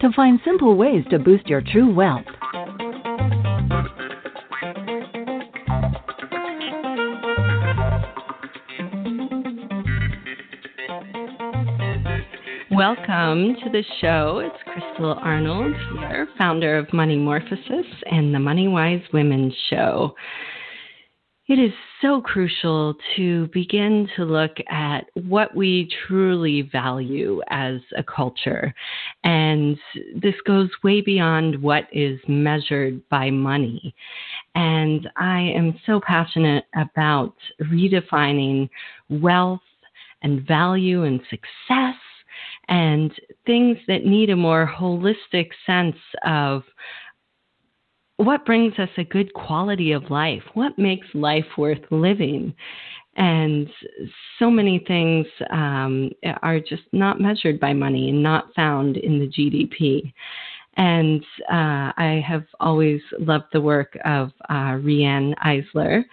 To find simple ways to boost your true wealth. Welcome to the show. It's Crystal Arnold here, founder of Money Morphosis and the Money Wise Women Show. It is so crucial to begin to look at what we truly value as a culture. And this goes way beyond what is measured by money. And I am so passionate about redefining wealth and value and success and things that need a more holistic sense of what brings us a good quality of life? What makes life worth living? And so many things um, are just not measured by money and not found in the GDP. And uh, I have always loved the work of uh, Eisler,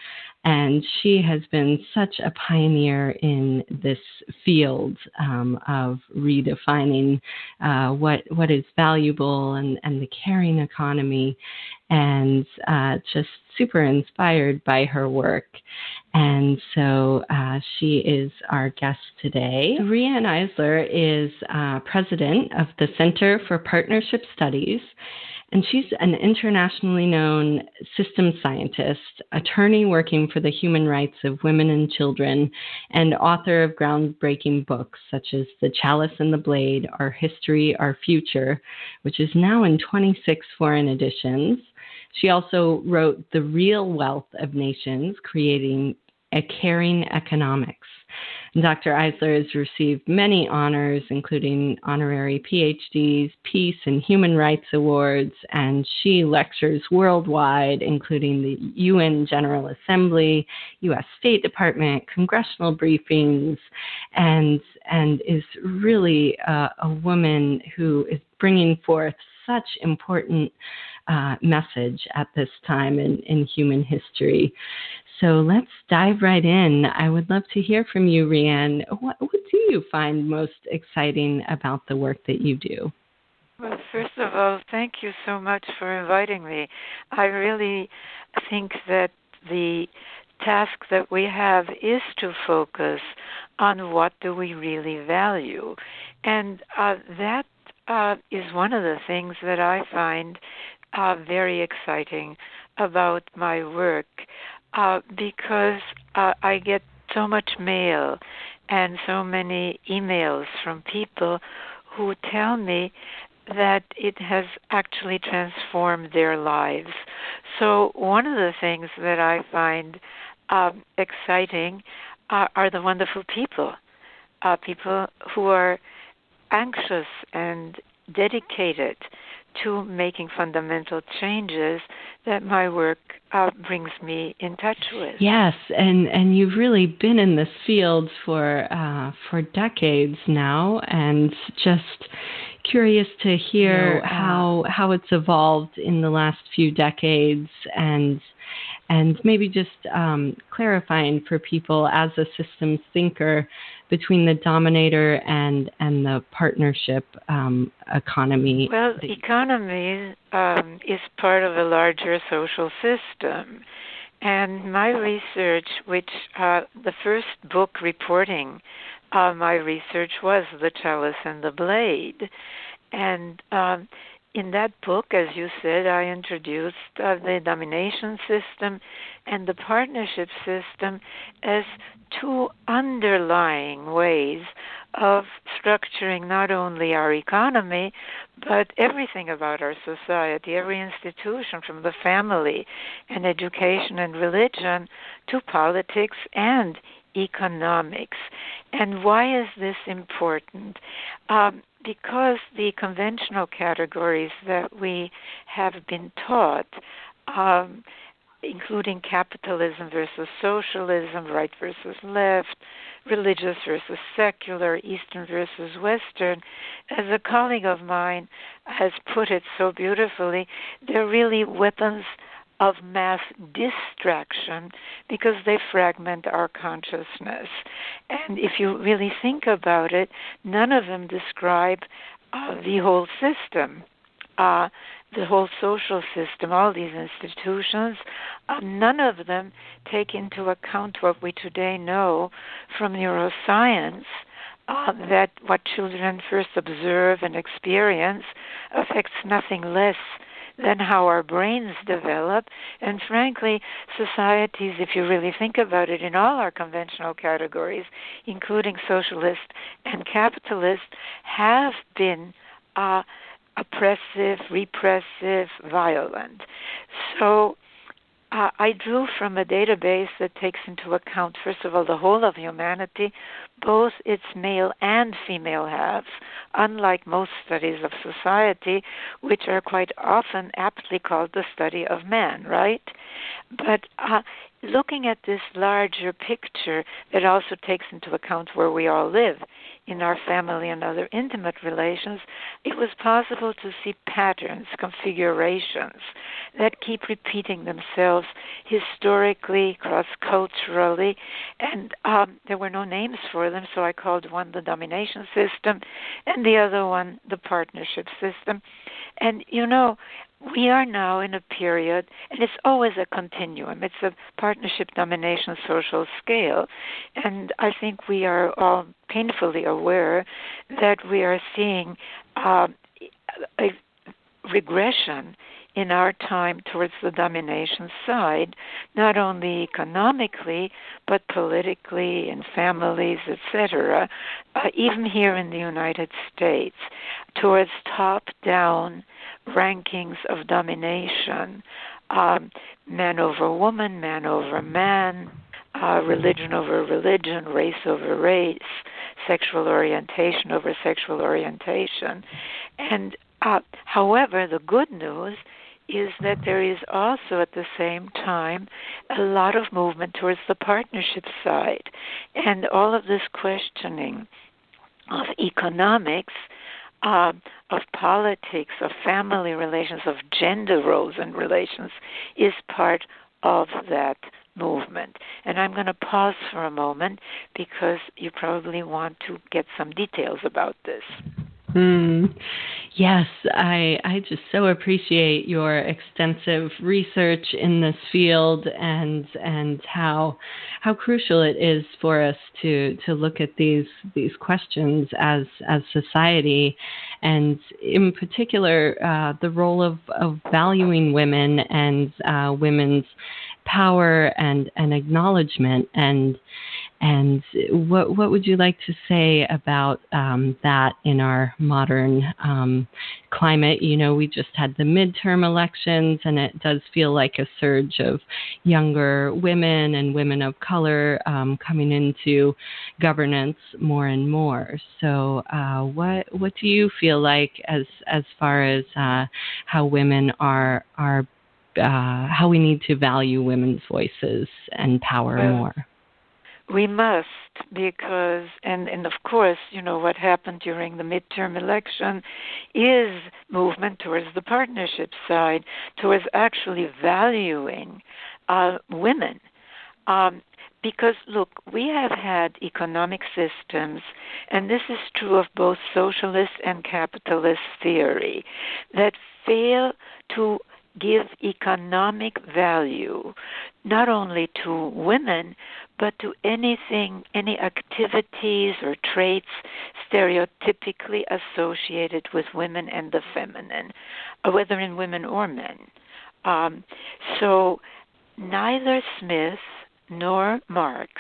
and she has been such a pioneer in this field um, of redefining uh, what what is valuable and, and the caring economy, and uh, just super inspired by her work. And so uh, she is our guest today. Riane Eisler is uh, president of the Center for Partnership Studies and she's an internationally known systems scientist, attorney working for the human rights of women and children, and author of groundbreaking books such as The Chalice and the Blade, Our History, Our Future, which is now in 26 foreign editions. She also wrote The Real Wealth of Nations, Creating a Caring Economics. Dr. Eisler has received many honors, including honorary PhDs, Peace and Human Rights Awards, and she lectures worldwide, including the UN General Assembly, U.S. State Department, congressional briefings, and, and is really uh, a woman who is bringing forth such important uh, message at this time in, in human history. So let's dive right in. I would love to hear from you, Riane. What, what do you find most exciting about the work that you do? Well, first of all, thank you so much for inviting me. I really think that the task that we have is to focus on what do we really value. And uh, that uh, is one of the things that I find uh, very exciting about my work uh, because uh, I get so much mail and so many emails from people who tell me that it has actually transformed their lives. So, one of the things that I find um, exciting uh, are the wonderful people, uh, people who are anxious and dedicated to making fundamental changes that my work uh, brings me in touch with. Yes, and and you've really been in this field for uh, for decades now, and just curious to hear uh, how how it's evolved in the last few decades and and maybe just um, clarifying for people as a systems thinker between the dominator and and the partnership um, economy. Well, economy um, is part of a larger social system, and my research, which uh, the first book reporting uh, my research was the chalice and the blade, and um, in that book, as you said, I introduced uh, the domination system and the partnership system as two underlying ways of structuring not only our economy, but everything about our society, every institution from the family and education and religion to politics and economics. And why is this important? Um, because the conventional categories that we have been taught, um, including capitalism versus socialism, right versus left, religious versus secular, Eastern versus Western, as a colleague of mine has put it so beautifully, they're really weapons of mass distraction because they fragment our consciousness. And if you really think about it, none of them describe uh, the whole system. Uh, the whole social system, all these institutions, uh, none of them take into account what we today know from neuroscience. Uh, that what children first observe and experience affects nothing less than how our brains develop. And frankly, societies, if you really think about it, in all our conventional categories, including socialist and capitalist, have been uh, oppressive, repressive, violent. So I drew from a database that takes into account, first of all, the whole of humanity, both its male and female halves, unlike most studies of society, which are quite often aptly called the study of man, right? But uh, looking at this larger picture that also takes into account where we all live, in our family and other intimate relations, it was possible to see patterns, configurations that keep repeating themselves historically, cross culturally, and um, there were no names for them, so I called one the domination system and the other one the partnership system. And you know, we are now in a period, and it's always a continuum. It's a partnership domination social scale. And I think we are all painfully aware that we are seeing uh, a regression in our time towards the domination side, not only economically, but politically, in families, etc., uh, even here in the United States, towards top down rankings of domination um, man over woman, man over man, uh, religion over religion, race over race, sexual orientation over sexual orientation. And uh, however, the good news is that there is also at the same time a lot of movement towards the partnership side. And all of this questioning of economics, uh, of politics, of family relations, of gender roles and relations is part of that movement. And I'm going to pause for a moment because you probably want to get some details about this. Hmm. Yes, I I just so appreciate your extensive research in this field and and how how crucial it is for us to to look at these these questions as as society and in particular uh, the role of, of valuing women and uh, women's power and, and acknowledgement and and what what would you like to say about um, that in our modern um, climate? You know, we just had the midterm elections, and it does feel like a surge of younger women and women of color um, coming into governance more and more. So, uh, what what do you feel like as as far as uh, how women are are uh, how we need to value women's voices and power more. We must because and and of course you know what happened during the midterm election is movement towards the partnership side towards actually valuing uh, women. Um, because look we have had economic systems and this is true of both socialist and capitalist theory that fail to give economic value not only to women but to anything, any activities or traits stereotypically associated with women and the feminine, uh, whether in women or men. Um, so neither Smith nor Marx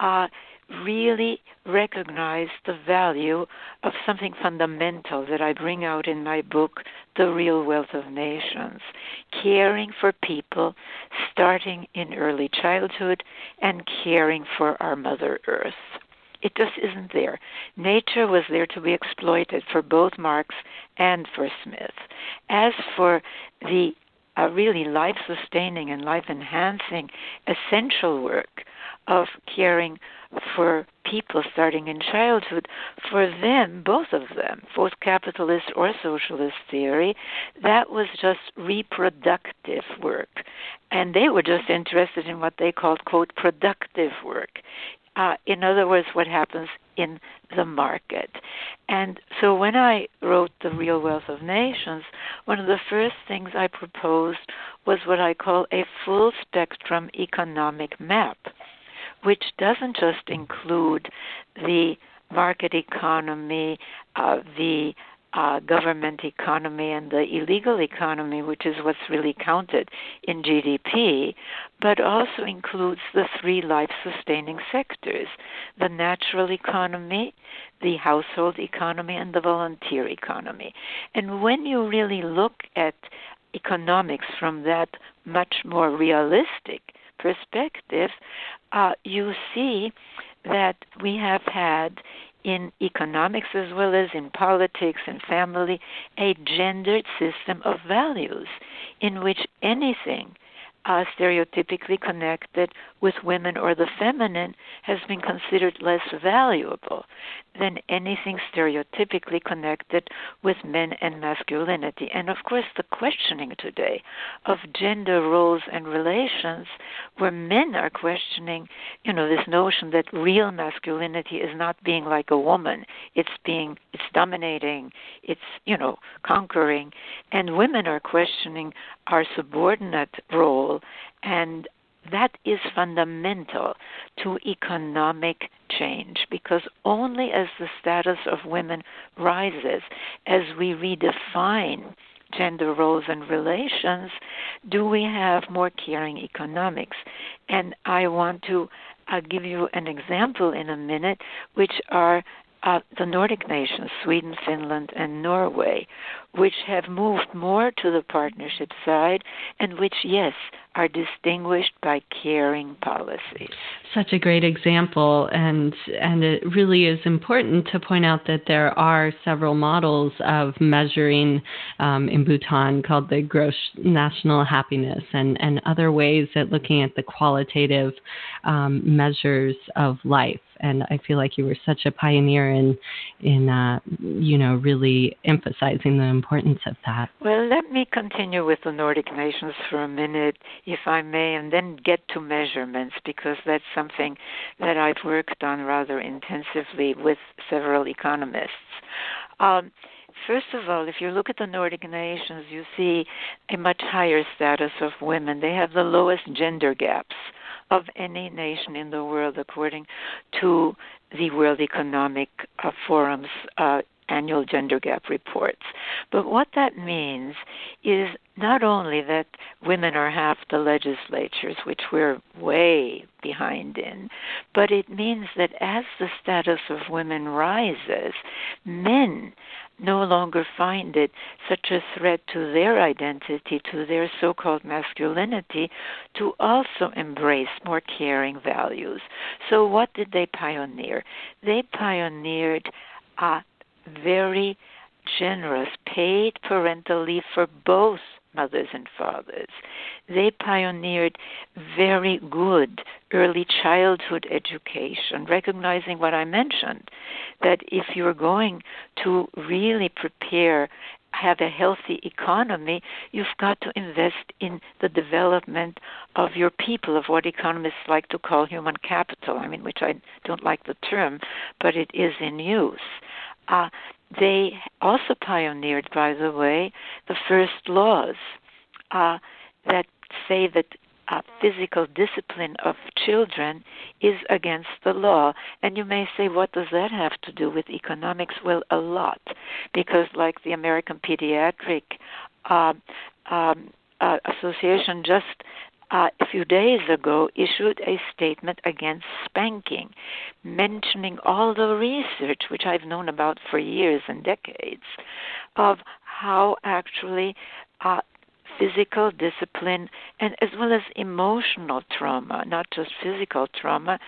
uh, really recognize the value of something fundamental that I bring out in my book, The Real Wealth of Nations caring for people starting in early childhood and caring for our Mother Earth. it just isn't there. Nature was there to be exploited for both Marx and for Smith. As for the uh, really life sustaining and life enhancing essential work of caring for people starting in childhood, for them, both of them, both capitalist or socialist theory, that was just reproductive work. And they were just interested in what they called, quote, productive work. Uh, in other words, what happens in the market. And so when I wrote The Real Wealth of Nations, one of the first things I proposed was what I call a full spectrum economic map which doesn't just include the market economy, uh, the uh, government economy and the illegal economy, which is what's really counted in GDP, but also includes the three life sustaining sectors the natural economy, the household economy, and the volunteer economy. And when you really look at economics from that much more realistic perspective, uh, you see that we have had in economics as well as in politics and family a gendered system of values in which anything uh, stereotypically connected with women or the feminine has been considered less valuable than anything stereotypically connected with men and masculinity. And of course, the questioning today of gender roles and relations, where men are questioning, you know, this notion that real masculinity is not being like a woman, it's being, it's dominating, it's, you know, conquering, and women are questioning our subordinate role and that is fundamental to economic change because only as the status of women rises, as we redefine gender roles and relations, do we have more caring economics. And I want to uh, give you an example in a minute, which are uh, the Nordic nations, Sweden, Finland, and Norway, which have moved more to the partnership side and which, yes, are distinguished by caring policies. Such a great example, and and it really is important to point out that there are several models of measuring um, in Bhutan called the gross national happiness, and and other ways at looking at the qualitative um, measures of life. And I feel like you were such a pioneer in in uh, you know really emphasizing the importance of that. Well, let me continue with the Nordic nations for a minute if I may, and then get to measurements because that's something that I've worked on rather intensively with several economists. Um, First of all, if you look at the Nordic nations, you see a much higher status of women. They have the lowest gender gaps of any nation in the world, according to the World Economic uh, Forum's uh, annual gender gap reports. But what that means is not only that women are half the legislatures, which we're way behind in, but it means that as the status of women rises, men no longer find it such a threat to their identity, to their so called masculinity, to also embrace more caring values. So, what did they pioneer? They pioneered a very generous paid parental leave for both mothers and fathers. They pioneered very good early childhood education, recognizing what I mentioned that if you're going to really prepare have a healthy economy, you've got to invest in the development of your people, of what economists like to call human capital. I mean, which I don't like the term, but it is in use. Uh, they also pioneered, by the way, the first laws uh, that say that uh, physical discipline of children is against the law. And you may say, what does that have to do with economics? Well, a lot, because like the American Pediatric uh, um, uh, Association just uh, a few days ago issued a statement against spanking, mentioning all the research, which I've known about for years and decades, of how actually uh, physical discipline and as well as emotional trauma, not just physical trauma,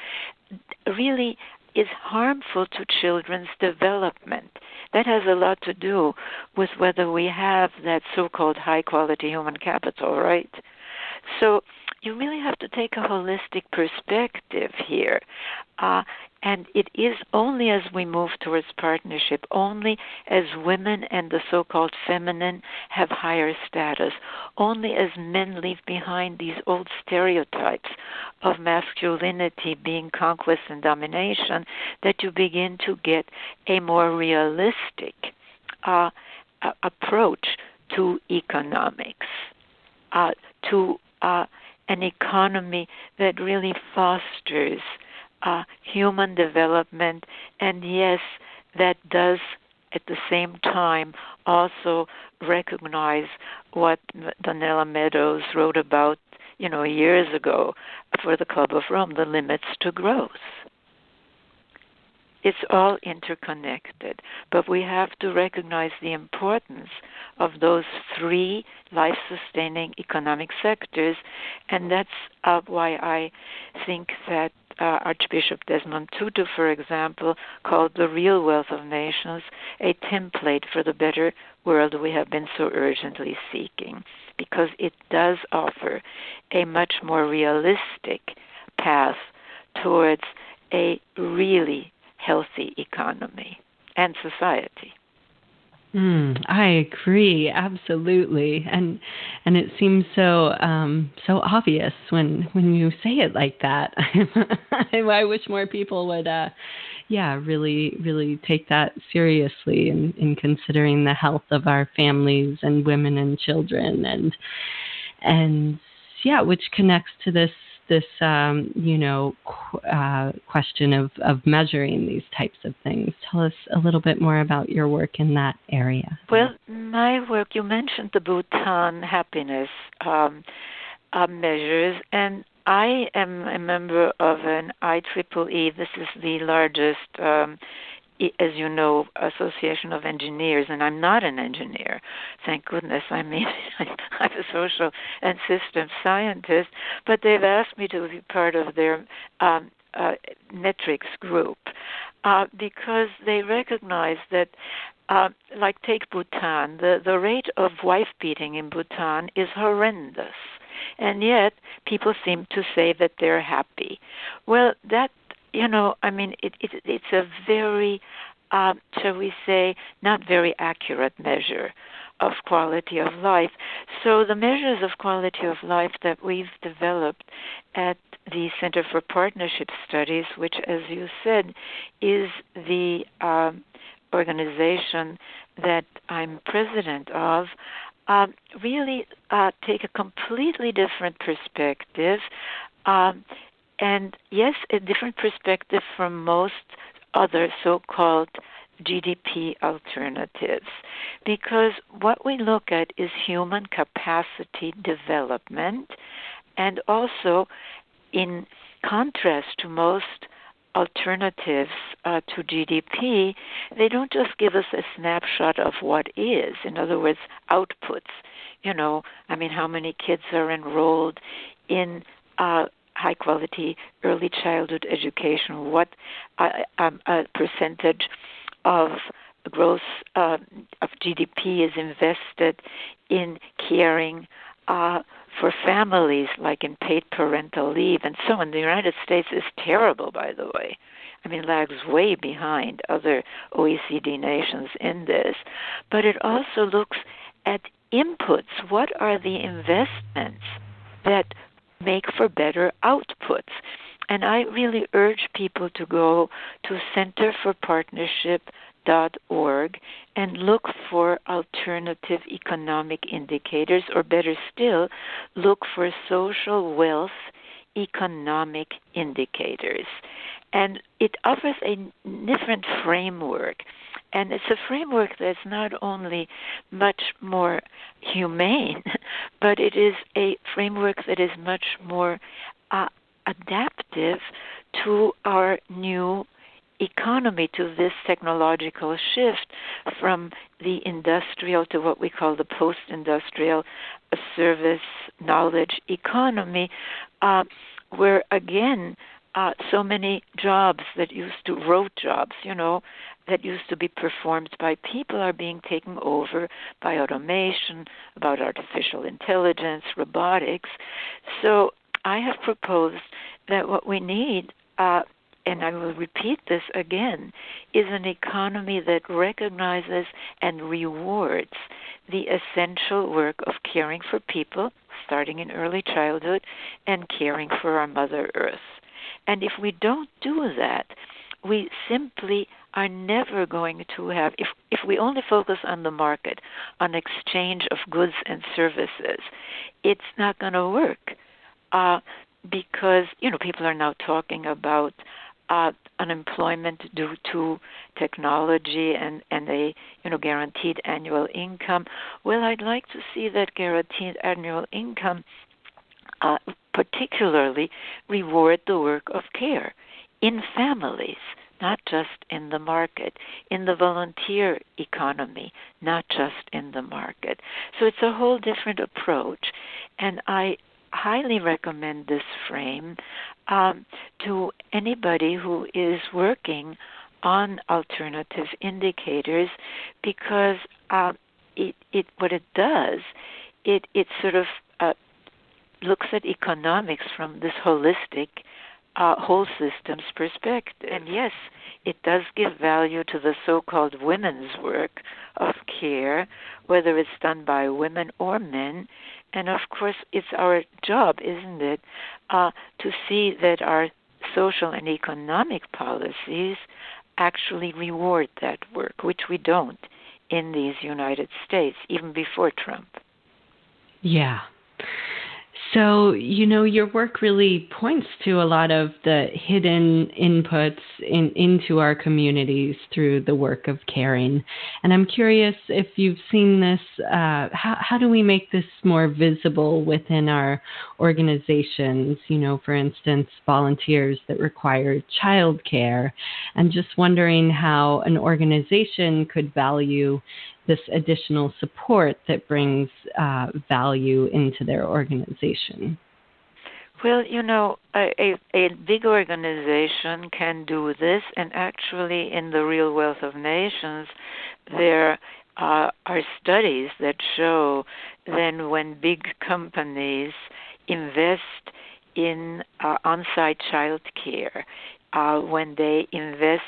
really is harmful to children's development. That has a lot to do with whether we have that so called high quality human capital, right? So you really have to take a holistic perspective here. Uh, and it is only as we move towards partnership, only as women and the so called feminine have higher status, only as men leave behind these old stereotypes of masculinity being conquest and domination, that you begin to get a more realistic uh, approach to economics, uh, to uh, an economy that really fosters uh, human development, and yes, that does at the same time also recognize what Donella Meadows wrote about, you know, years ago for the Club of Rome, the limits to growth. It's all interconnected, but we have to recognize the importance of those three life sustaining economic sectors, and that's uh, why I think that uh, Archbishop Desmond Tutu, for example, called The Real Wealth of Nations a template for the better world we have been so urgently seeking, because it does offer a much more realistic path towards a really healthy economy and society. Mm, I agree absolutely, and and it seems so um, so obvious when when you say it like that. I wish more people would, uh, yeah, really really take that seriously in, in considering the health of our families and women and children, and and yeah, which connects to this this um, you know qu- uh, question of, of measuring these types of things. Tell us a little bit more about your work in that area. Well, my work you mentioned the Bhutan happiness um, uh, measures, and I am a member of an IEEE. This is the largest um, as you know, Association of Engineers, and I'm not an engineer. Thank goodness. I mean, I'm a social and systems scientist, but they've asked me to be part of their um, uh, metrics group uh, because they recognize that. Uh, like take Bhutan, the the rate of wife beating in Bhutan is horrendous, and yet people seem to say that they're happy. Well, that you know, I mean, it, it it's a very, uh, shall we say, not very accurate measure of quality of life. So the measures of quality of life that we've developed at the Center for Partnership Studies, which, as you said, is the um, organization that I'm president of, um, really uh, take a completely different perspective. Um, and yes, a different perspective from most other so called GDP alternatives. Because what we look at is human capacity development, and also in contrast to most alternatives uh, to GDP, they don't just give us a snapshot of what is, in other words, outputs. You know, I mean, how many kids are enrolled in uh, high quality early childhood education, what um, percentage of growth uh, of GDP is invested in caring uh, for families, like in paid parental leave, and so on. The United States is terrible, by the way. I mean, lags way behind other OECD nations in this. But it also looks at inputs. What are the investments that make for better outputs. And I really urge people to go to centerforpartnership.org and look for alternative economic indicators, or better still, look for social wealth economic indicators. And it offers a different framework. And it's a framework that's not only much more humane, but it is a framework that is much more uh, adaptive to our new economy, to this technological shift from the industrial to what we call the post industrial service knowledge economy, uh, where again, uh, so many jobs that used to rote jobs, you know, that used to be performed by people are being taken over by automation, about artificial intelligence, robotics. So I have proposed that what we need, uh, and I will repeat this again, is an economy that recognizes and rewards the essential work of caring for people, starting in early childhood, and caring for our Mother Earth. And if we don't do that, we simply are never going to have if if we only focus on the market on exchange of goods and services it's not going to work. Uh, because you know people are now talking about uh, unemployment due to technology and and a you know guaranteed annual income. Well i'd like to see that guaranteed annual income uh, particularly reward the work of care in families, not just in the market, in the volunteer economy, not just in the market. So it's a whole different approach. And I highly recommend this frame um, to anybody who is working on alternative indicators because uh, it, it what it does it it sort of uh, looks at economics from this holistic uh, whole systems perspective. And yes, it does give value to the so called women's work of care, whether it's done by women or men. And of course, it's our job, isn't it, uh, to see that our social and economic policies actually reward that work, which we don't in these United States, even before Trump. Yeah. So, you know, your work really points to a lot of the hidden inputs in, into our communities through the work of caring. And I'm curious if you've seen this, uh, how, how do we make this more visible within our organizations? You know, for instance, volunteers that require childcare, and just wondering how an organization could value this additional support that brings uh, value into their organization? Well, you know, a, a, big organization can do this, and actually, in the real wealth of nations, there uh, are studies that show then when big companies invest in uh, on site child care, uh, when they invest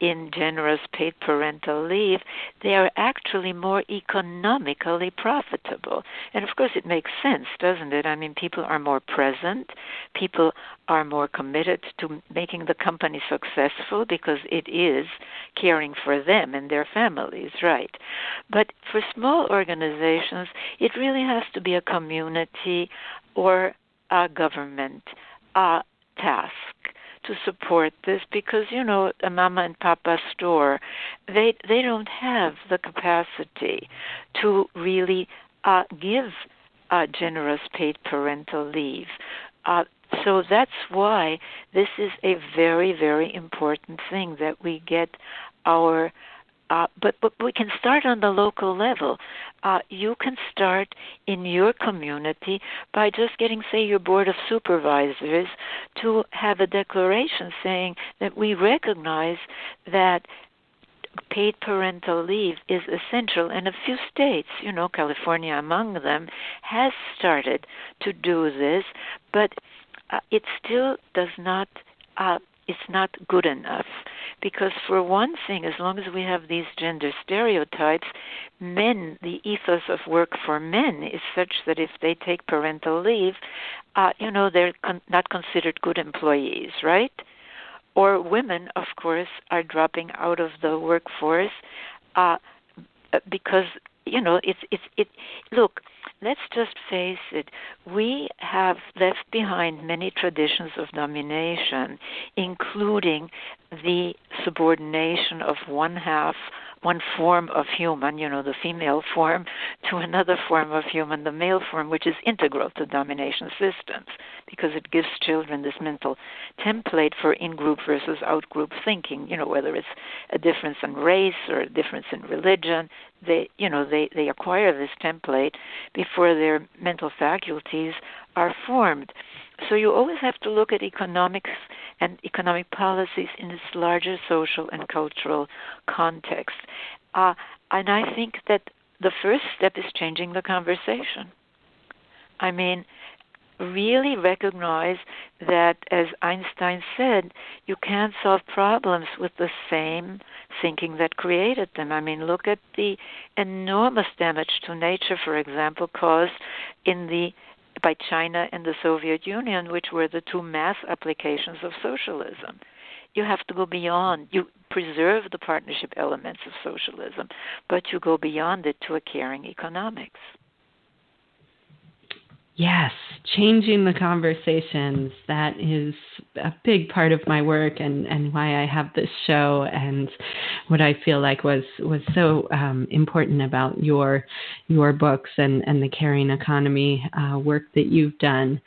in generous paid parental leave, they are actually more economically profitable. And of course, it makes sense, doesn't it? I mean, people are more present, people are more committed to making the company successful because it is caring for them and their families, right? But for small organizations, it really has to be a community or a government task to support this because you know a mama and papa store they they don't have the capacity to really uh, give uh, generous paid parental leave. Uh, so that's why this is a very very important thing that we get our uh, but, but we can start on the local level. Uh, you can start in your community by just getting, say, your board of supervisors to have a declaration saying that we recognize that paid parental leave is essential, and a few states, you know, California among them, has started to do this, but uh, it still does not. Uh, it's not good enough. Because for one thing as long as we have these gender stereotypes men the ethos of work for men is such that if they take parental leave uh, you know they're con- not considered good employees right? Or women of course are dropping out of the workforce uh, because you know it's it's it look let's just face it, we have left behind many traditions of domination, including the subordination of one half one form of human, you know, the female form, to another form of human, the male form, which is integral to domination systems because it gives children this mental template for in group versus out group thinking, you know, whether it's a difference in race or a difference in religion. They, you know, they, they acquire this template before their mental faculties are formed. So you always have to look at economics and economic policies in this larger social and cultural context. Uh, and I think that the first step is changing the conversation. I mean, really recognize that, as Einstein said, you can't solve problems with the same thinking that created them. I mean, look at the enormous damage to nature, for example, caused in the by China and the Soviet Union, which were the two mass applications of socialism. You have to go beyond. You preserve the partnership elements of socialism, but you go beyond it to a caring economics. Yes, changing the conversations. That is a big part of my work and, and why I have this show and what I feel like was was so um, important about your your books and, and the caring economy uh, work that you've done.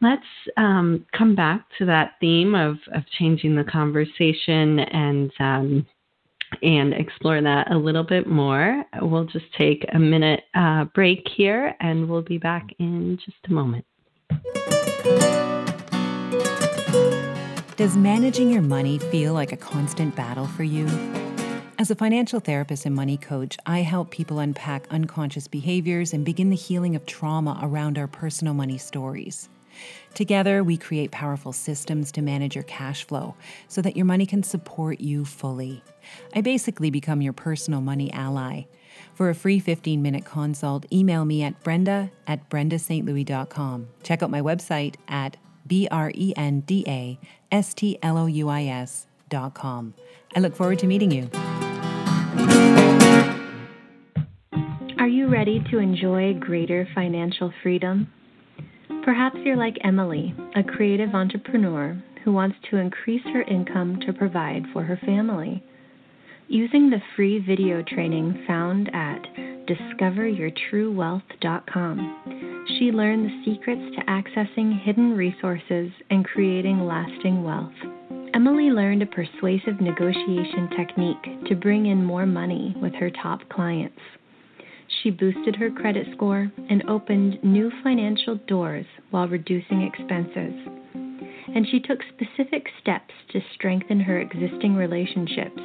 Let's um, come back to that theme of, of changing the conversation and um, and explore that a little bit more. We'll just take a minute uh, break here and we'll be back in just a moment. Does managing your money feel like a constant battle for you? As a financial therapist and money coach, I help people unpack unconscious behaviors and begin the healing of trauma around our personal money stories. Together, we create powerful systems to manage your cash flow so that your money can support you fully. I basically become your personal money ally. For a free 15 minute consult, email me at brenda at brendastlouis.com. Check out my website at B R E N D A S T L O U I S dot com. I look forward to meeting you. Are you ready to enjoy greater financial freedom? Perhaps you're like Emily, a creative entrepreneur who wants to increase her income to provide for her family. Using the free video training found at discoveryourtruewealth.com, she learned the secrets to accessing hidden resources and creating lasting wealth. Emily learned a persuasive negotiation technique to bring in more money with her top clients. She boosted her credit score and opened new financial doors while reducing expenses. And she took specific steps to strengthen her existing relationships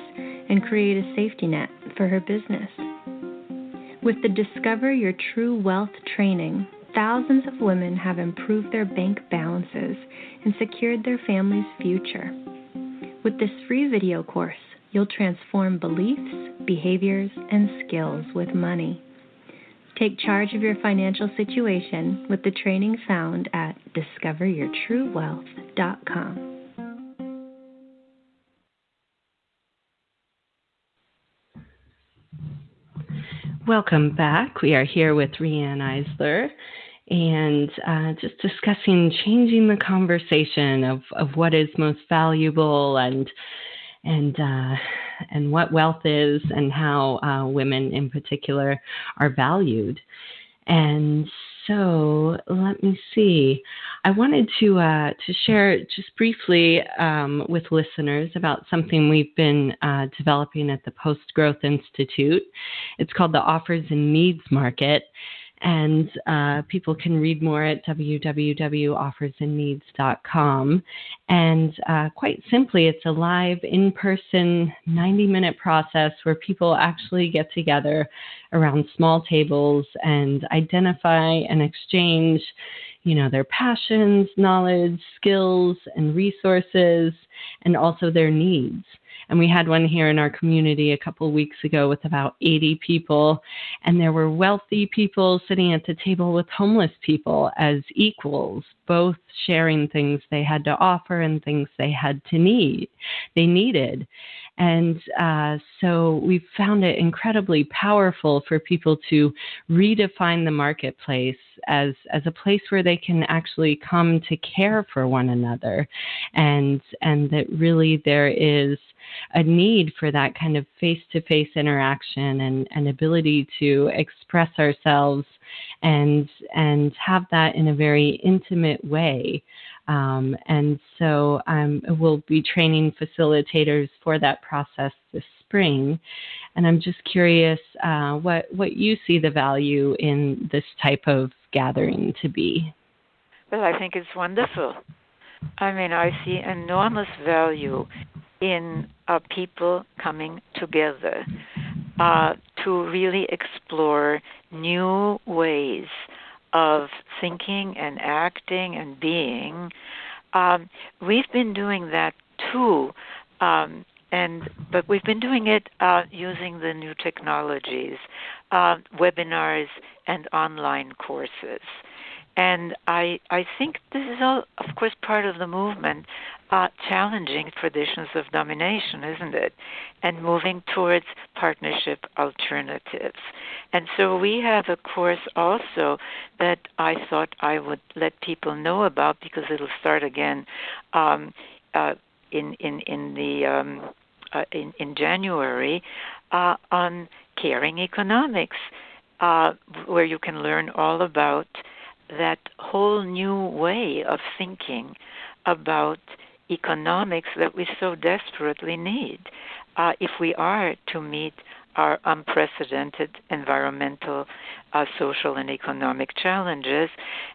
and create a safety net for her business. With the Discover Your True Wealth training, thousands of women have improved their bank balances and secured their family's future. With this free video course, you'll transform beliefs, behaviors, and skills with money. Take charge of your financial situation with the training found at discoveryourtruewealth.com. Welcome back. We are here with Riane Eisler and uh, just discussing changing the conversation of, of what is most valuable and and uh, and what wealth is and how uh, women in particular are valued. And so let me see. I wanted to uh, to share just briefly um, with listeners about something we've been uh, developing at the Post Growth Institute. It's called the Offers and Needs Market, and uh, people can read more at www.offersandneeds.com. And uh, quite simply, it's a live, in person, 90 minute process where people actually get together around small tables and identify and exchange. You know, their passions, knowledge, skills, and resources, and also their needs. And we had one here in our community a couple of weeks ago with about 80 people. And there were wealthy people sitting at the table with homeless people as equals, both sharing things they had to offer and things they had to need, they needed. And uh, so we found it incredibly powerful for people to redefine the marketplace as, as a place where they can actually come to care for one another. And, and that really there is a need for that kind of face to face interaction and, and ability to express ourselves and, and have that in a very intimate way. Um, and so um, we'll be training facilitators for that process this spring. And I'm just curious uh, what, what you see the value in this type of gathering to be. Well, I think it's wonderful. I mean, I see enormous value in uh, people coming together uh, to really explore new ways of thinking and acting and being. Um, we've been doing that too, um, and but we've been doing it uh, using the new technologies, uh, webinars and online courses. And I, I think this is all, of course, part of the movement, uh, challenging traditions of domination, isn't it? And moving towards partnership alternatives. And so we have a course also that I thought I would let people know about because it'll start again um, uh, in in in the um, uh, in in January uh, on caring economics, uh, where you can learn all about that whole new way of thinking about economics that we so desperately need uh, if we are to meet our unprecedented environmental, uh, social, and economic challenges.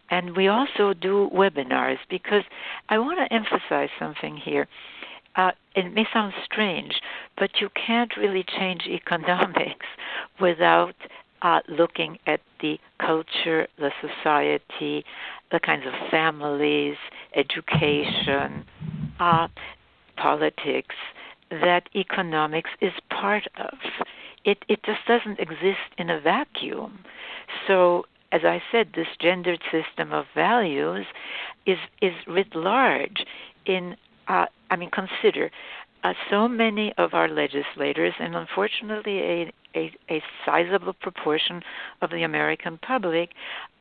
And we also do webinars because I want to emphasize something here. Uh, it may sound strange, but you can't really change economics without uh, looking at the culture, the society, the kinds of families, education, uh, politics that economics is part of. It it just doesn't exist in a vacuum. So as I said, this gendered system of values is is writ large in uh, I mean consider uh, so many of our legislators, and unfortunately a, a, a sizable proportion of the American public,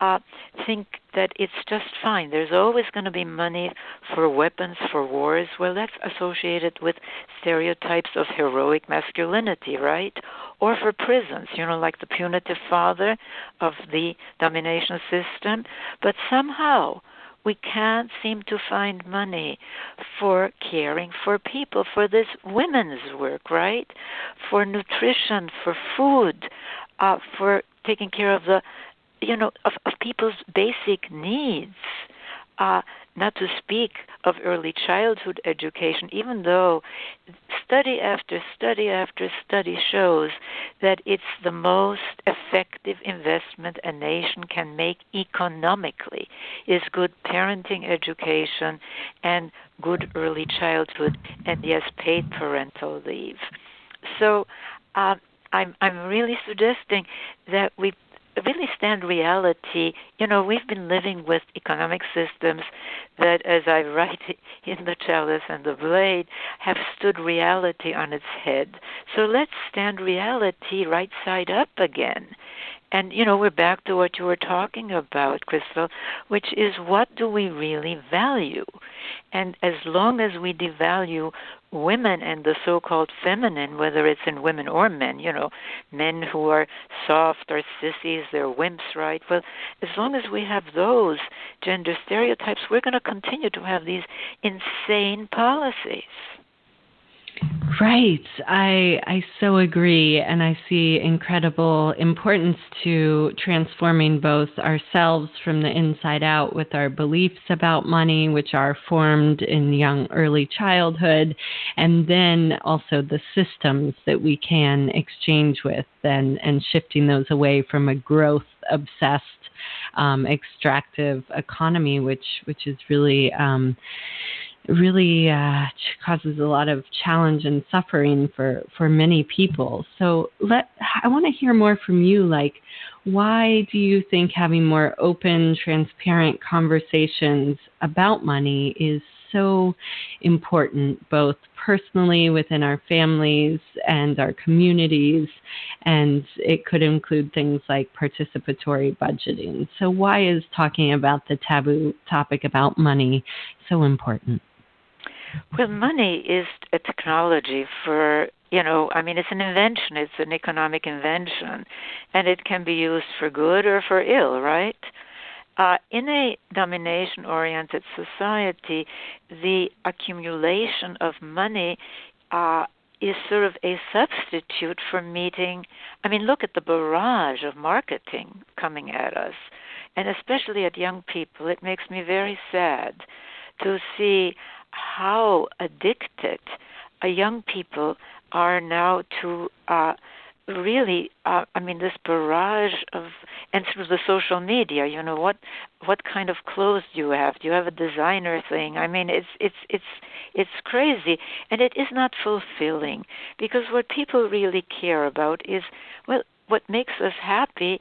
uh, think that it's just fine. There's always going to be money for weapons, for wars. Well, that's associated with stereotypes of heroic masculinity, right? Or for prisons, you know, like the punitive father of the domination system. But somehow, we can't seem to find money for caring for people, for this women's work, right? For nutrition, for food, uh, for taking care of the, you know, of, of people's basic needs. Uh, not to speak of early childhood education, even though study after study after study shows that it's the most effective investment a nation can make economically is good parenting education and good early childhood and yes paid parental leave. So uh, I'm I'm really suggesting that we really stand reality. You know, we've been living with economic systems that, as I write in The Chalice and the Blade, have stood reality on its head. So let's stand reality right side up again. And, you know, we're back to what you were talking about, Crystal, which is what do we really value? And as long as we devalue women and the so-called feminine, whether it's in women or men, you know, men who are soft or sissies, they're wimps, right? Well, as long as we have those gender stereotypes, we're going to continue to have these insane policies. Right. I I so agree and I see incredible importance to transforming both ourselves from the inside out with our beliefs about money which are formed in young early childhood and then also the systems that we can exchange with and and shifting those away from a growth obsessed um, extractive economy which which is really um, really uh, causes a lot of challenge and suffering for for many people. So let I want to hear more from you. Like, why do you think having more open, transparent conversations about money is so important, both personally within our families and our communities, and it could include things like participatory budgeting. So, why is talking about the taboo topic about money so important? Well, money is a technology for, you know, I mean, it's an invention, it's an economic invention, and it can be used for good or for ill, right? Uh, in a domination oriented society, the accumulation of money uh, is sort of a substitute for meeting. I mean, look at the barrage of marketing coming at us and especially at young people, it makes me very sad to see how addicted young people are now to uh, really uh, i mean this barrage of and through the social media you know what what kind of clothes do you have? Do you have a designer thing? I mean it's it's it's it's crazy. And it is not fulfilling because what people really care about is well what makes us happy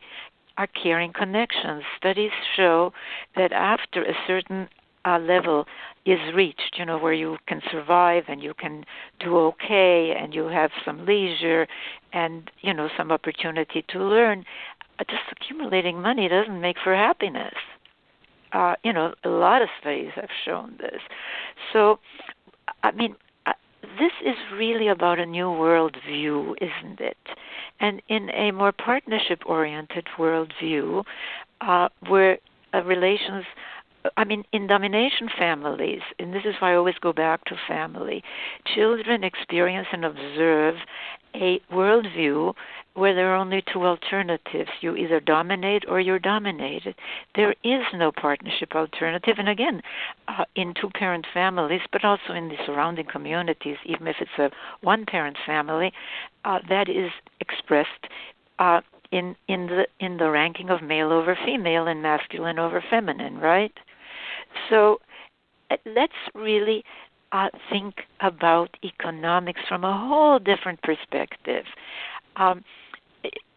are caring connections. Studies show that after a certain uh, level is reached, you know, where you can survive and you can do okay and you have some leisure and, you know, some opportunity to learn, uh, just accumulating money doesn't make for happiness. Uh, you know, a lot of studies have shown this. So, I mean, uh, this is really about a new world view, isn't it? And in a more partnership oriented world view, uh, where uh, relations I mean, in domination families, and this is why I always go back to family, children experience and observe a worldview where there are only two alternatives. You either dominate or you're dominated. There is no partnership alternative. And again, uh, in two parent families, but also in the surrounding communities, even if it's a one parent family, uh, that is expressed. Uh, in in the in the ranking of male over female and masculine over feminine, right? So uh, let's really uh, think about economics from a whole different perspective. Um,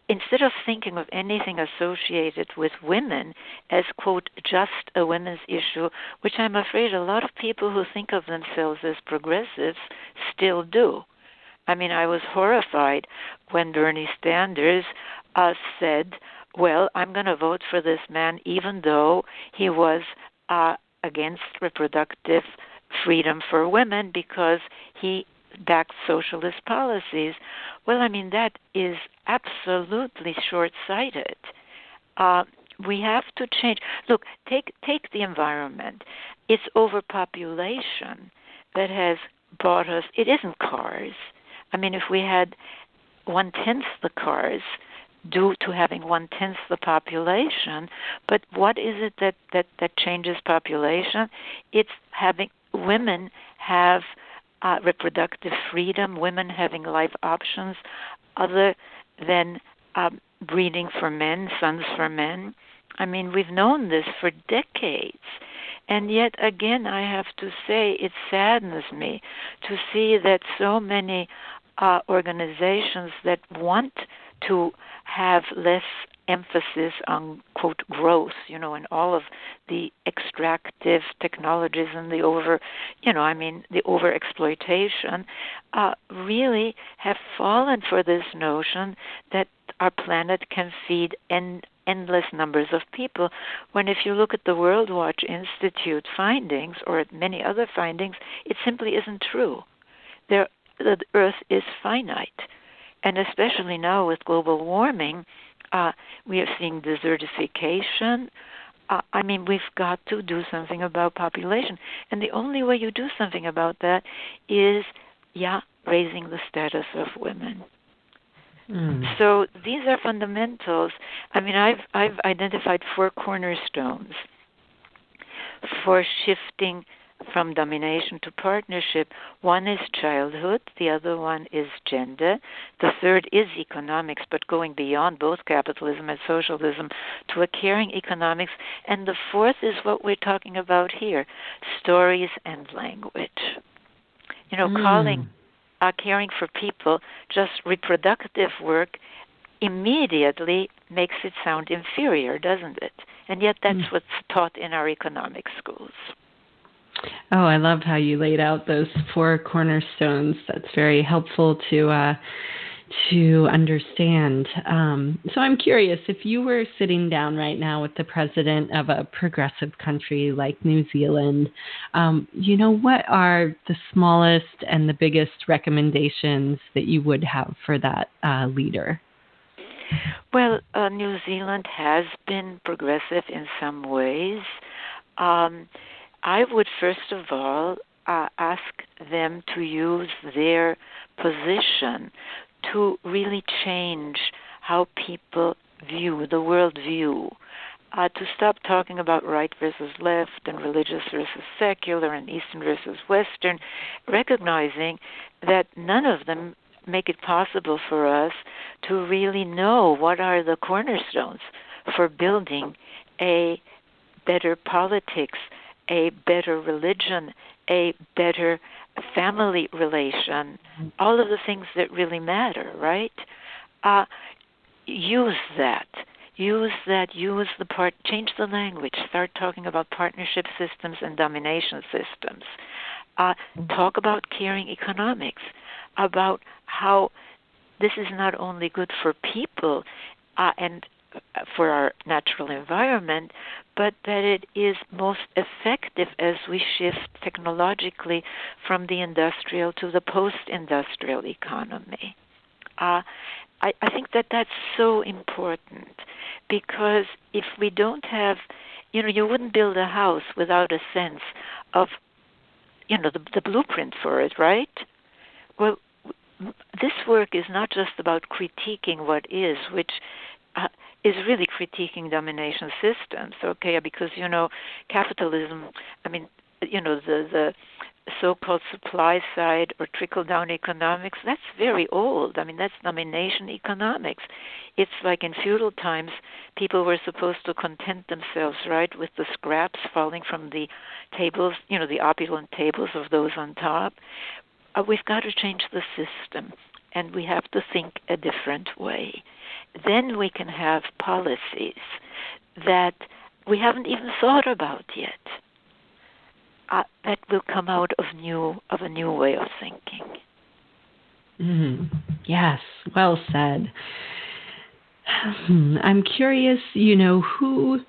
instead of thinking of anything associated with women as, quote, just a women's issue, which I'm afraid a lot of people who think of themselves as progressives still do. I mean, I was horrified when Bernie Sanders uh, said, well, I'm going to vote for this man even though he was uh, against reproductive freedom for women because he backed socialist policies. Well, I mean, that is absolutely short sighted. Uh, we have to change. Look, take take the environment. It's overpopulation that has brought us. It isn't cars. I mean, if we had one tenth the cars, due to having one tenth the population. But what is it that, that, that changes population? It's having women have uh, reproductive freedom, women having life options other than um, breeding for men, sons for men. I mean, we've known this for decades. And yet, again, I have to say, it saddens me to see that so many uh, organizations that want to have less emphasis on quote growth you know and all of the extractive technologies and the over you know i mean the over exploitation uh, really have fallen for this notion that our planet can feed en- endless numbers of people. When if you look at the world watch institute findings or at many other findings it simply isn't true. There the earth is finite and especially now with global warming, uh, we are seeing desertification. Uh, I mean, we've got to do something about population, and the only way you do something about that is, yeah, raising the status of women. Mm. So these are fundamentals. I mean, I've I've identified four cornerstones for shifting from domination to partnership. One is childhood, the other one is gender, the third is economics, but going beyond both capitalism and socialism to a caring economics, and the fourth is what we're talking about here stories and language. You know, mm. calling uh, caring for people just reproductive work immediately makes it sound inferior, doesn't it? And yet that's mm. what's taught in our economic schools. Oh, I love how you laid out those four cornerstones. That's very helpful to uh, to understand. Um, so I'm curious if you were sitting down right now with the president of a progressive country like New Zealand, um, you know, what are the smallest and the biggest recommendations that you would have for that uh, leader? Well, uh, New Zealand has been progressive in some ways. Um, I would first of all uh, ask them to use their position to really change how people view the world view. uh, to stop talking about right versus left and religious versus secular and Eastern versus Western, recognizing that none of them make it possible for us to really know what are the cornerstones for building a better politics, a better religion, a better family relation, all of the things that really matter, right? Uh, use that. Use that. Use the part. Change the language. Start talking about partnership systems and domination systems. Uh, talk about caring economics. About how this is not only good for people uh, and for our natural environment, but that it is most effective as we shift technologically from the industrial to the post-industrial economy. Uh, I, I think that that's so important because if we don't have, you know, you wouldn't build a house without a sense of, you know, the, the blueprint for it, right? Well, this work is not just about critiquing what is, which uh, is really critiquing domination systems. Okay, because you know capitalism. I mean, you know the the so-called supply side or trickle-down economics. That's very old. I mean, that's domination economics. It's like in feudal times, people were supposed to content themselves, right, with the scraps falling from the tables, you know, the opulent tables of those on top. Uh, we've got to change the system, and we have to think a different way then we can have policies that we haven't even thought about yet. Uh, that will come out of new of a new way of thinking. Mm, yes, well said. I'm curious, you know, who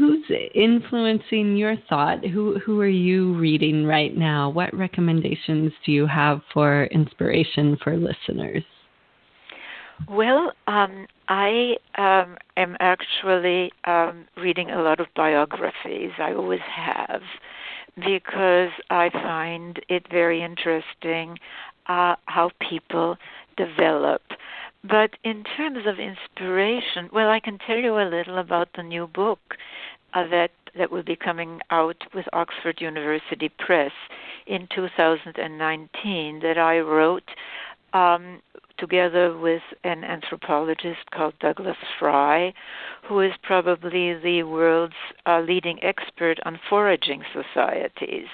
who's influencing your thought? Who who are you reading right now? What recommendations do you have for inspiration for listeners? Well, um, I um, am actually um, reading a lot of biographies. I always have, because I find it very interesting uh, how people develop. But in terms of inspiration, well, I can tell you a little about the new book uh, that that will be coming out with Oxford University Press in 2019 that I wrote um, together with an anthropologist called Douglas Fry, who is probably the world's uh, leading expert on foraging societies.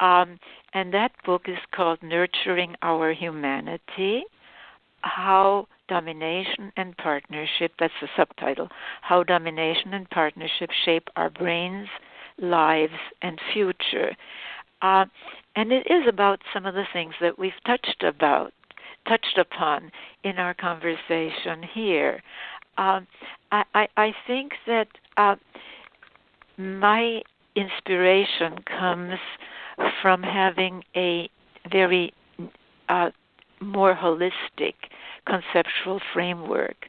Um, and that book is called Nurturing Our Humanity How Domination and Partnership, that's the subtitle, How Domination and Partnership Shape Our Brains, Lives, and Future. Uh, and it is about some of the things that we've touched about touched upon in our conversation here. Um, I, I, I, think that uh, my inspiration comes from having a very uh, more holistic conceptual framework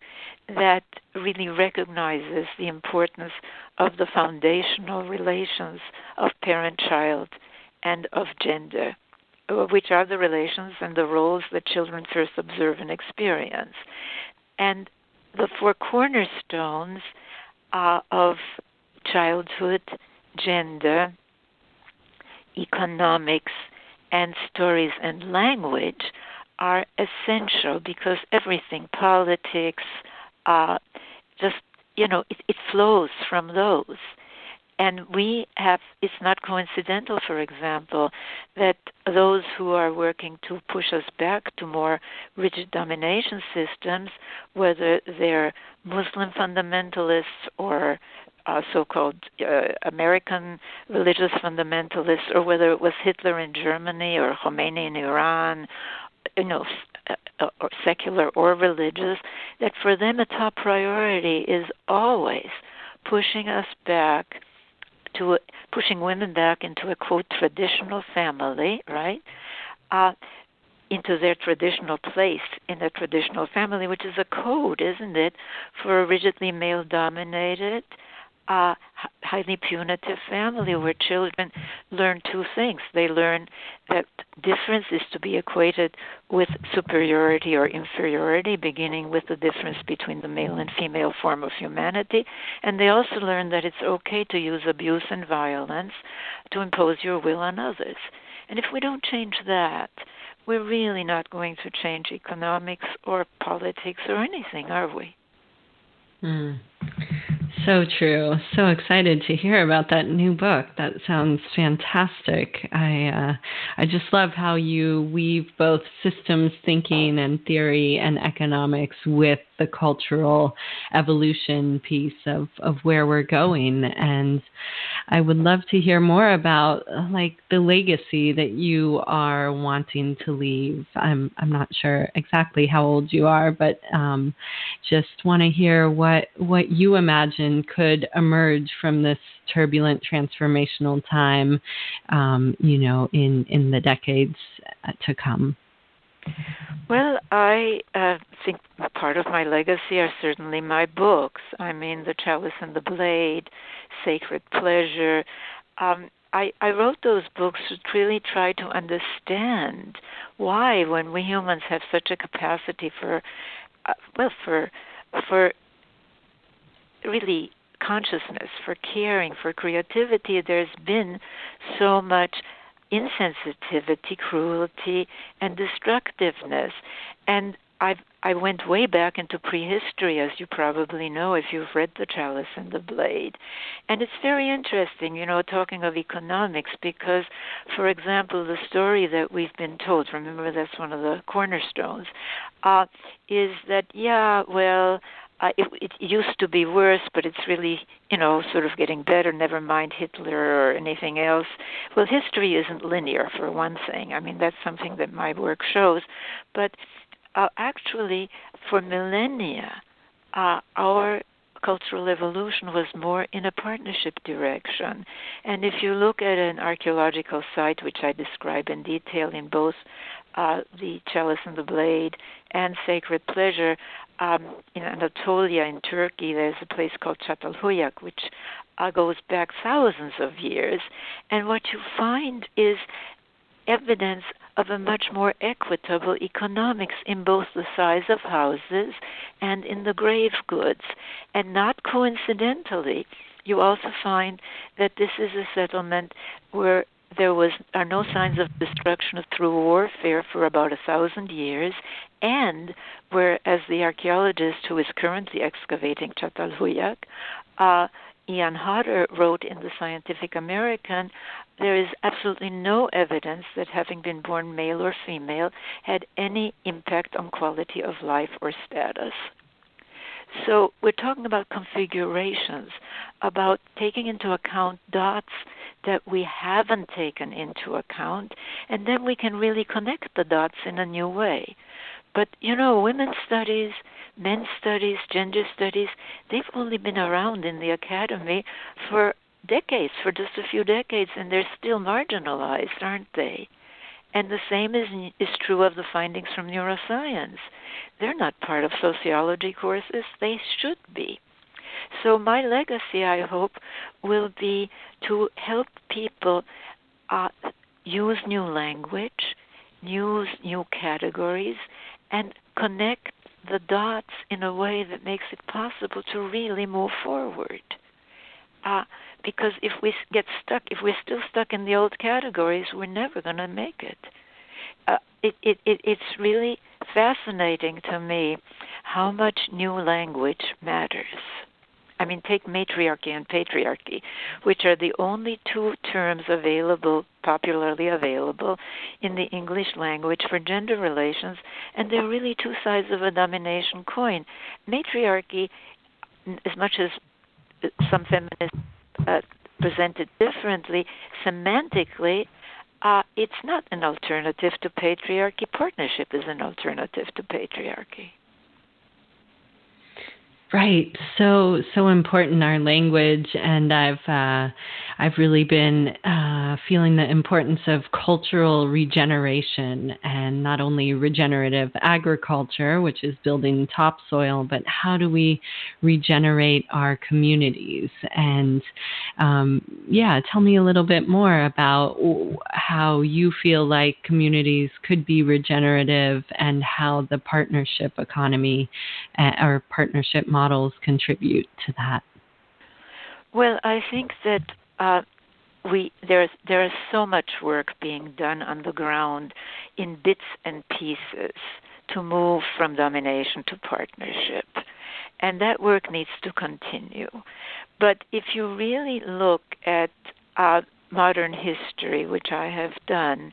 that really recognizes the importance of the foundational relations of parent child and of gender which are the relations and the roles that children first observe and experience. And the four cornerstones uh, of childhood, gender, economics, and stories and language are essential because everything, politics, uh, just, you know, it, it flows from those. And we have, it's not coincidental, for example, that those who are working to push us back to more rigid domination systems, whether they're Muslim fundamentalists or uh, so-called uh, American religious fundamentalists, or whether it was Hitler in Germany or Khomeini in Iran, you know, uh, or secular or religious, that for them a top priority is always pushing us back to pushing women back into a quote traditional family, right? Uh, into their traditional place in a traditional family, which is a code, isn't it, for a rigidly male dominated a highly punitive family where children learn two things. They learn that difference is to be equated with superiority or inferiority, beginning with the difference between the male and female form of humanity. And they also learn that it's okay to use abuse and violence to impose your will on others. And if we don't change that, we're really not going to change economics or politics or anything, are we? Mm. So true. So excited to hear about that new book. That sounds fantastic. I uh, I just love how you weave both systems thinking and theory and economics with the cultural evolution piece of, of where we're going. And I would love to hear more about like the legacy that you are wanting to leave. I'm I'm not sure exactly how old you are, but um, just want to hear what what you imagine could emerge from this turbulent transformational time, um, you know, in in the decades to come. Well, I uh, think part of my legacy are certainly my books. I mean, The Chalice and the Blade, Sacred Pleasure. Um, I, I wrote those books to really try to understand why, when we humans have such a capacity for, uh, well, for, for really consciousness, for caring, for creativity, there's been so much insensitivity, cruelty, and destructiveness. And I've, I went way back into prehistory, as you probably know if you've read The Chalice and the Blade. And it's very interesting, you know, talking of economics, because, for example, the story that we've been told, remember that's one of the cornerstones, uh, is that, yeah, well, uh, it, it used to be worse, but it's really, you know, sort of getting better. Never mind Hitler or anything else. Well, history isn't linear, for one thing. I mean, that's something that my work shows. But uh, actually, for millennia, uh, our cultural evolution was more in a partnership direction. And if you look at an archaeological site, which I describe in detail in both uh, the Chalice and the Blade and Sacred Pleasure, um, in Anatolia in Turkey, there's a place called Çatalhöyük, which uh, goes back thousands of years. And what you find is evidence of a much more equitable economics in both the size of houses and in the grave goods. And not coincidentally, you also find that this is a settlement where there was are no signs of destruction through warfare for about a thousand years, and whereas the archaeologist who is currently excavating Çatalhöyük, uh, Ian Hodder wrote in the Scientific American, there is absolutely no evidence that having been born male or female had any impact on quality of life or status. So we're talking about configurations, about taking into account dots that we haven't taken into account, and then we can really connect the dots in a new way. But you know, women's studies, men's studies, gender studies, they've only been around in the academy for decades, for just a few decades, and they're still marginalized, aren't they? And the same is, is true of the findings from neuroscience. They're not part of sociology courses, they should be. So, my legacy, I hope, will be to help people uh, use new language, use new categories, and connect the dots in a way that makes it possible to really move forward. Uh, because if we get stuck, if we're still stuck in the old categories, we're never going to make it. Uh, it, it, it. It's really fascinating to me how much new language matters. I mean, take matriarchy and patriarchy, which are the only two terms available, popularly available, in the English language for gender relations, and they're really two sides of a domination coin. Matriarchy, as much as some feminists uh, present differently, semantically, uh, it's not an alternative to patriarchy. Partnership is an alternative to patriarchy. Right. So so important our language and I've uh, I've really been uh, feeling the importance of cultural regeneration and not only regenerative agriculture, which is building topsoil, but how do we regenerate our communities? And um, yeah, tell me a little bit more about how you feel like communities could be regenerative and how the partnership economy uh, or partnership models contribute to that. Well, I think that uh, we there's there is so much work being done on the ground in bits and pieces to move from domination to partnership, and that work needs to continue. But if you really look at uh, modern history, which I have done,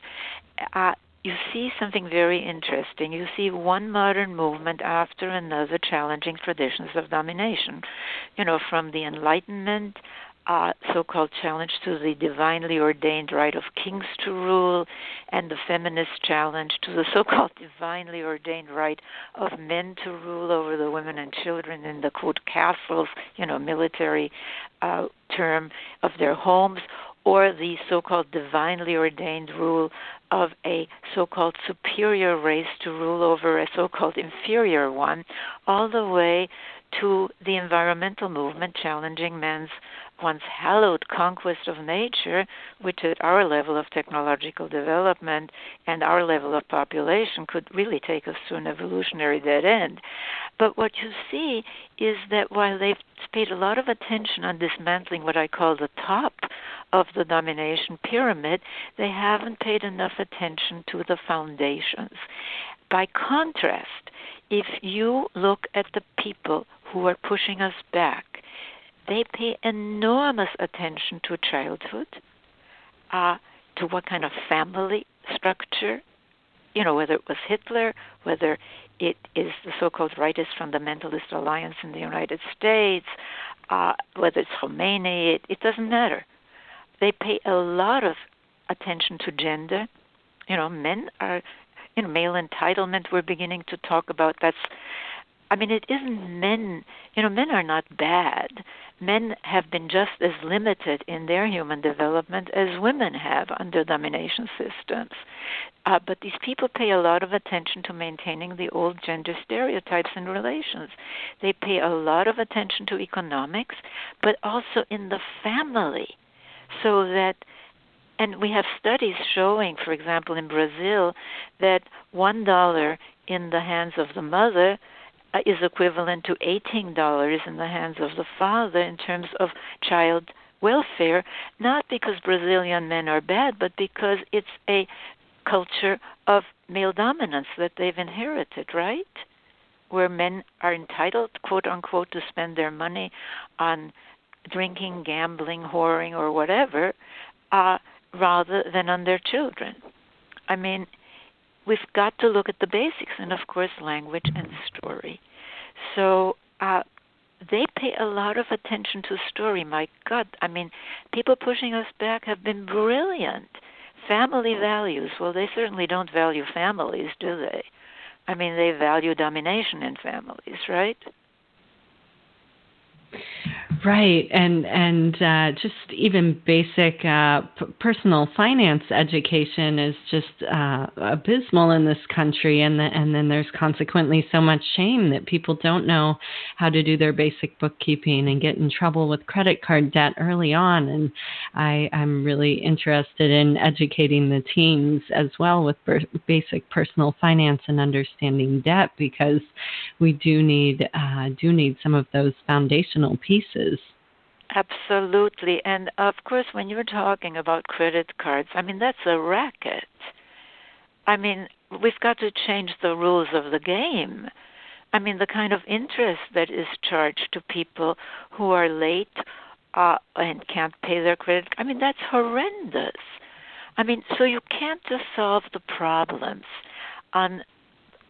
uh, you see something very interesting. You see one modern movement after another challenging traditions of domination. You know, from the Enlightenment, uh, so called challenge to the divinely ordained right of kings to rule, and the feminist challenge to the so called divinely ordained right of men to rule over the women and children in the quote castles, you know, military uh, term of their homes, or the so called divinely ordained rule of a so called superior race to rule over a so called inferior one, all the way to the environmental movement challenging man's once hallowed conquest of nature, which at our level of technological development and our level of population could really take us to an evolutionary dead end. But what you see is that while they've paid a lot of attention on dismantling what I call the top of the domination pyramid, they haven't paid enough attention to the foundations. By contrast, if you look at the people who are pushing us back, they pay enormous attention to childhood, uh, to what kind of family structure, you know, whether it was Hitler, whether it is the so called rightist fundamentalist alliance in the United States, uh, whether it's Khomeini, it, it doesn't matter. They pay a lot of attention to gender. You know, men are, you know, male entitlement. We're beginning to talk about that's. I mean, it isn't men. You know, men are not bad. Men have been just as limited in their human development as women have under domination systems. Uh, but these people pay a lot of attention to maintaining the old gender stereotypes and relations. They pay a lot of attention to economics, but also in the family so that and we have studies showing, for example, in Brazil, that one dollar in the hands of the mother uh, is equivalent to eighteen dollars in the hands of the father in terms of child welfare. Not because Brazilian men are bad, but because it's a culture of male dominance that they've inherited, right? Where men are entitled, quote unquote, to spend their money on drinking, gambling, whoring, or whatever, uh, rather than on their children. I mean, we've got to look at the basics, and of course, language and story. So uh, they pay a lot of attention to story. My God, I mean, people pushing us back have been brilliant. Family values. Well, they certainly don't value families, do they? I mean, they value domination in families, right? Right, and and uh, just even basic uh, p- personal finance education is just uh, abysmal in this country, and the, and then there's consequently so much shame that people don't know how to do their basic bookkeeping and get in trouble with credit card debt early on. And I, I'm really interested in educating the teens as well with basic personal finance and understanding debt because we do need uh, do need some of those foundational pieces. Absolutely. And of course, when you're talking about credit cards, I mean, that's a racket. I mean, we've got to change the rules of the game. I mean, the kind of interest that is charged to people who are late uh, and can't pay their credit. I mean, that's horrendous. I mean, so you can't just solve the problems on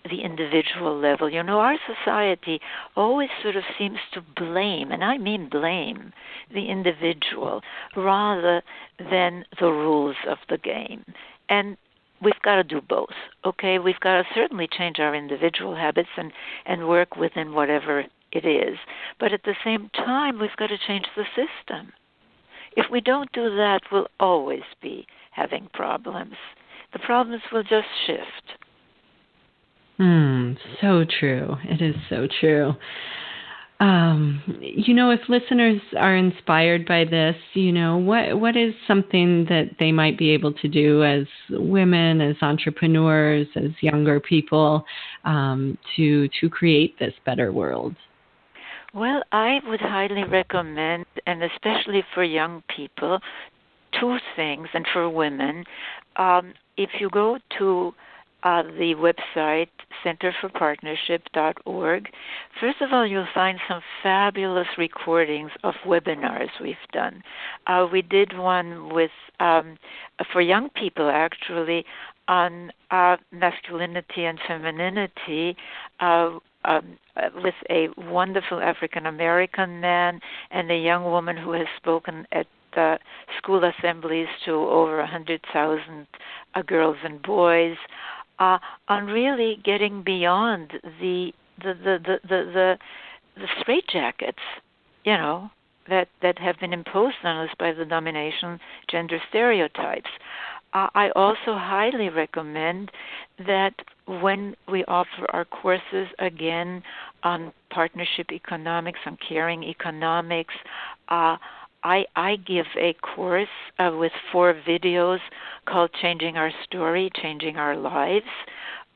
the individual level. You know, our society always sort of seems to blame, and I mean blame, the individual rather than the rules of the game. And we've got to do both. Okay, we've got to certainly change our individual habits and and work within whatever it is, but at the same time, we've got to change the system. If we don't do that, we'll always be having problems. The problems will just shift. Hmm, so true. It is so true. Um, you know, if listeners are inspired by this, you know, what what is something that they might be able to do as women, as entrepreneurs, as younger people, um, to to create this better world? Well, I would highly recommend, and especially for young people, two things, and for women, um, if you go to uh, the website centerforpartnership.org. First of all, you'll find some fabulous recordings of webinars we've done. Uh, we did one with um, for young people actually on uh, masculinity and femininity. Uh, um, with a wonderful African American man and a young woman who has spoken at uh, school assemblies to over a hundred thousand uh, girls and boys uh, on really getting beyond the the the the the, the, the straitjackets, you know, that that have been imposed on us by the domination gender stereotypes. Uh, I also highly recommend that when we offer our courses again on partnership economics, on caring economics, uh, I, I give a course uh, with four videos called Changing Our Story, Changing Our Lives,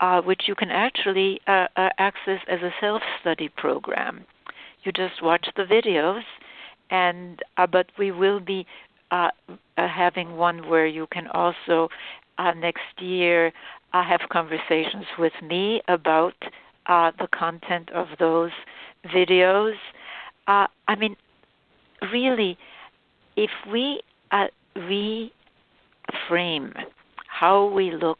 uh, which you can actually uh, uh access as a self study program. You just watch the videos, and uh, but we will be uh, having one where you can also next year have conversations with me about the content of those videos. I mean, really if we uh, reframe how we look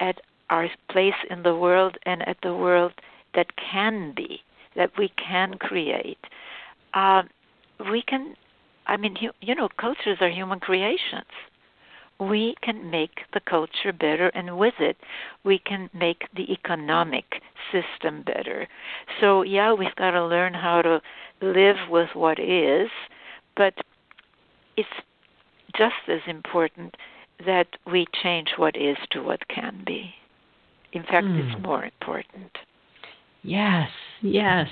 at our place in the world and at the world that can be, that we can create, uh, we can, I mean, you, you know, cultures are human creations. We can make the culture better, and with it, we can make the economic system better. So, yeah, we've got to learn how to live with what is, but it's just as important that we change what is to what can be. In fact, mm. it's hmm. more important. Yes, yes.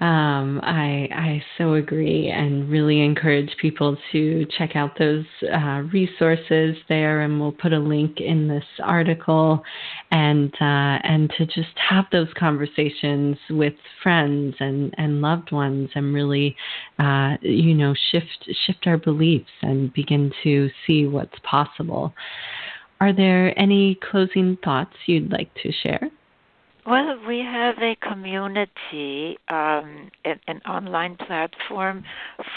Um, I I so agree, and really encourage people to check out those uh, resources there, and we'll put a link in this article, and uh, and to just have those conversations with friends and and loved ones, and really, uh, you know, shift shift our beliefs and begin to see what's possible. Are there any closing thoughts you'd like to share? Well, we have a community, um, an, an, online platform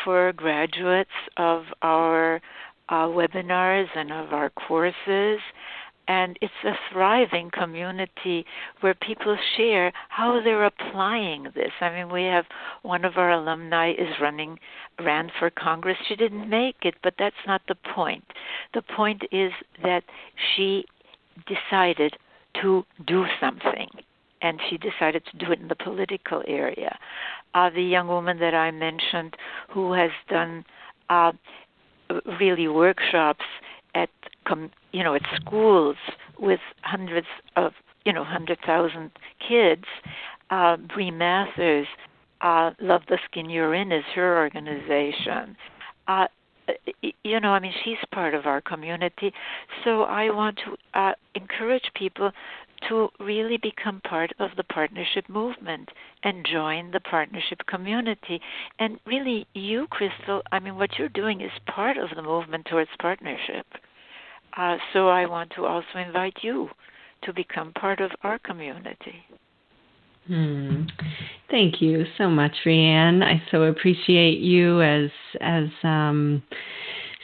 for graduates of our uh, webinars and of our courses. And it's a thriving community where people share how they're applying this. I mean, we have one of our alumni is running, ran for Congress. She didn't make it, but that's not the point. The point is that she decided to do something and she decided to do it in the political area. Uh, the young woman that I mentioned, who has done uh, really workshops at com- you know at schools with hundreds of you know hundred thousand kids. Uh, Bree Mathers, uh, Love the Skin You're In is her organization. Uh, you know, I mean, she's part of our community. So I want to uh, encourage people to really become part of the partnership movement and join the partnership community. And really, you, Crystal, I mean, what you're doing is part of the movement towards partnership. Uh, so I want to also invite you to become part of our community. Hmm. Thank you so much, Riane. I so appreciate you as as um,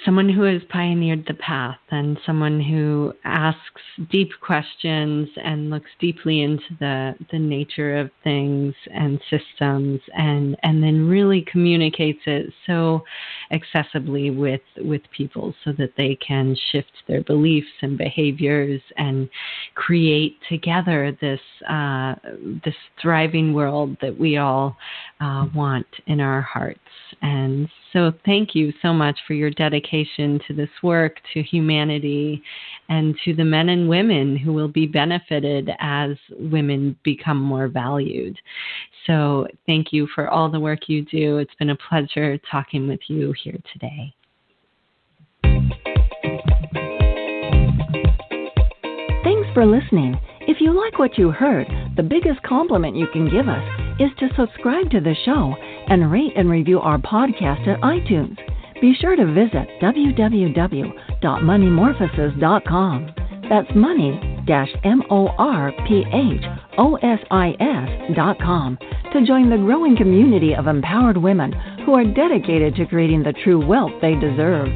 someone who has pioneered the path and someone who asks deep questions and looks deeply into the, the nature of things and systems and, and then really communicates it so accessibly with, with people so that they can shift their beliefs and behaviors and create together this, uh, this thriving world that we all uh, want in our hearts. And so, thank you so much for your dedication to this work, to humanity, and to the men and women who will be benefited as women become more valued. So, thank you for all the work you do. It's been a pleasure talking with you here today. Thanks for listening. If you like what you heard, the biggest compliment you can give us is to subscribe to the show and rate and review our podcast at iTunes. Be sure to visit www.moneymorphosis.com. That's money M O R P H O S I S dot com to join the growing community of empowered women who are dedicated to creating the true wealth they deserve.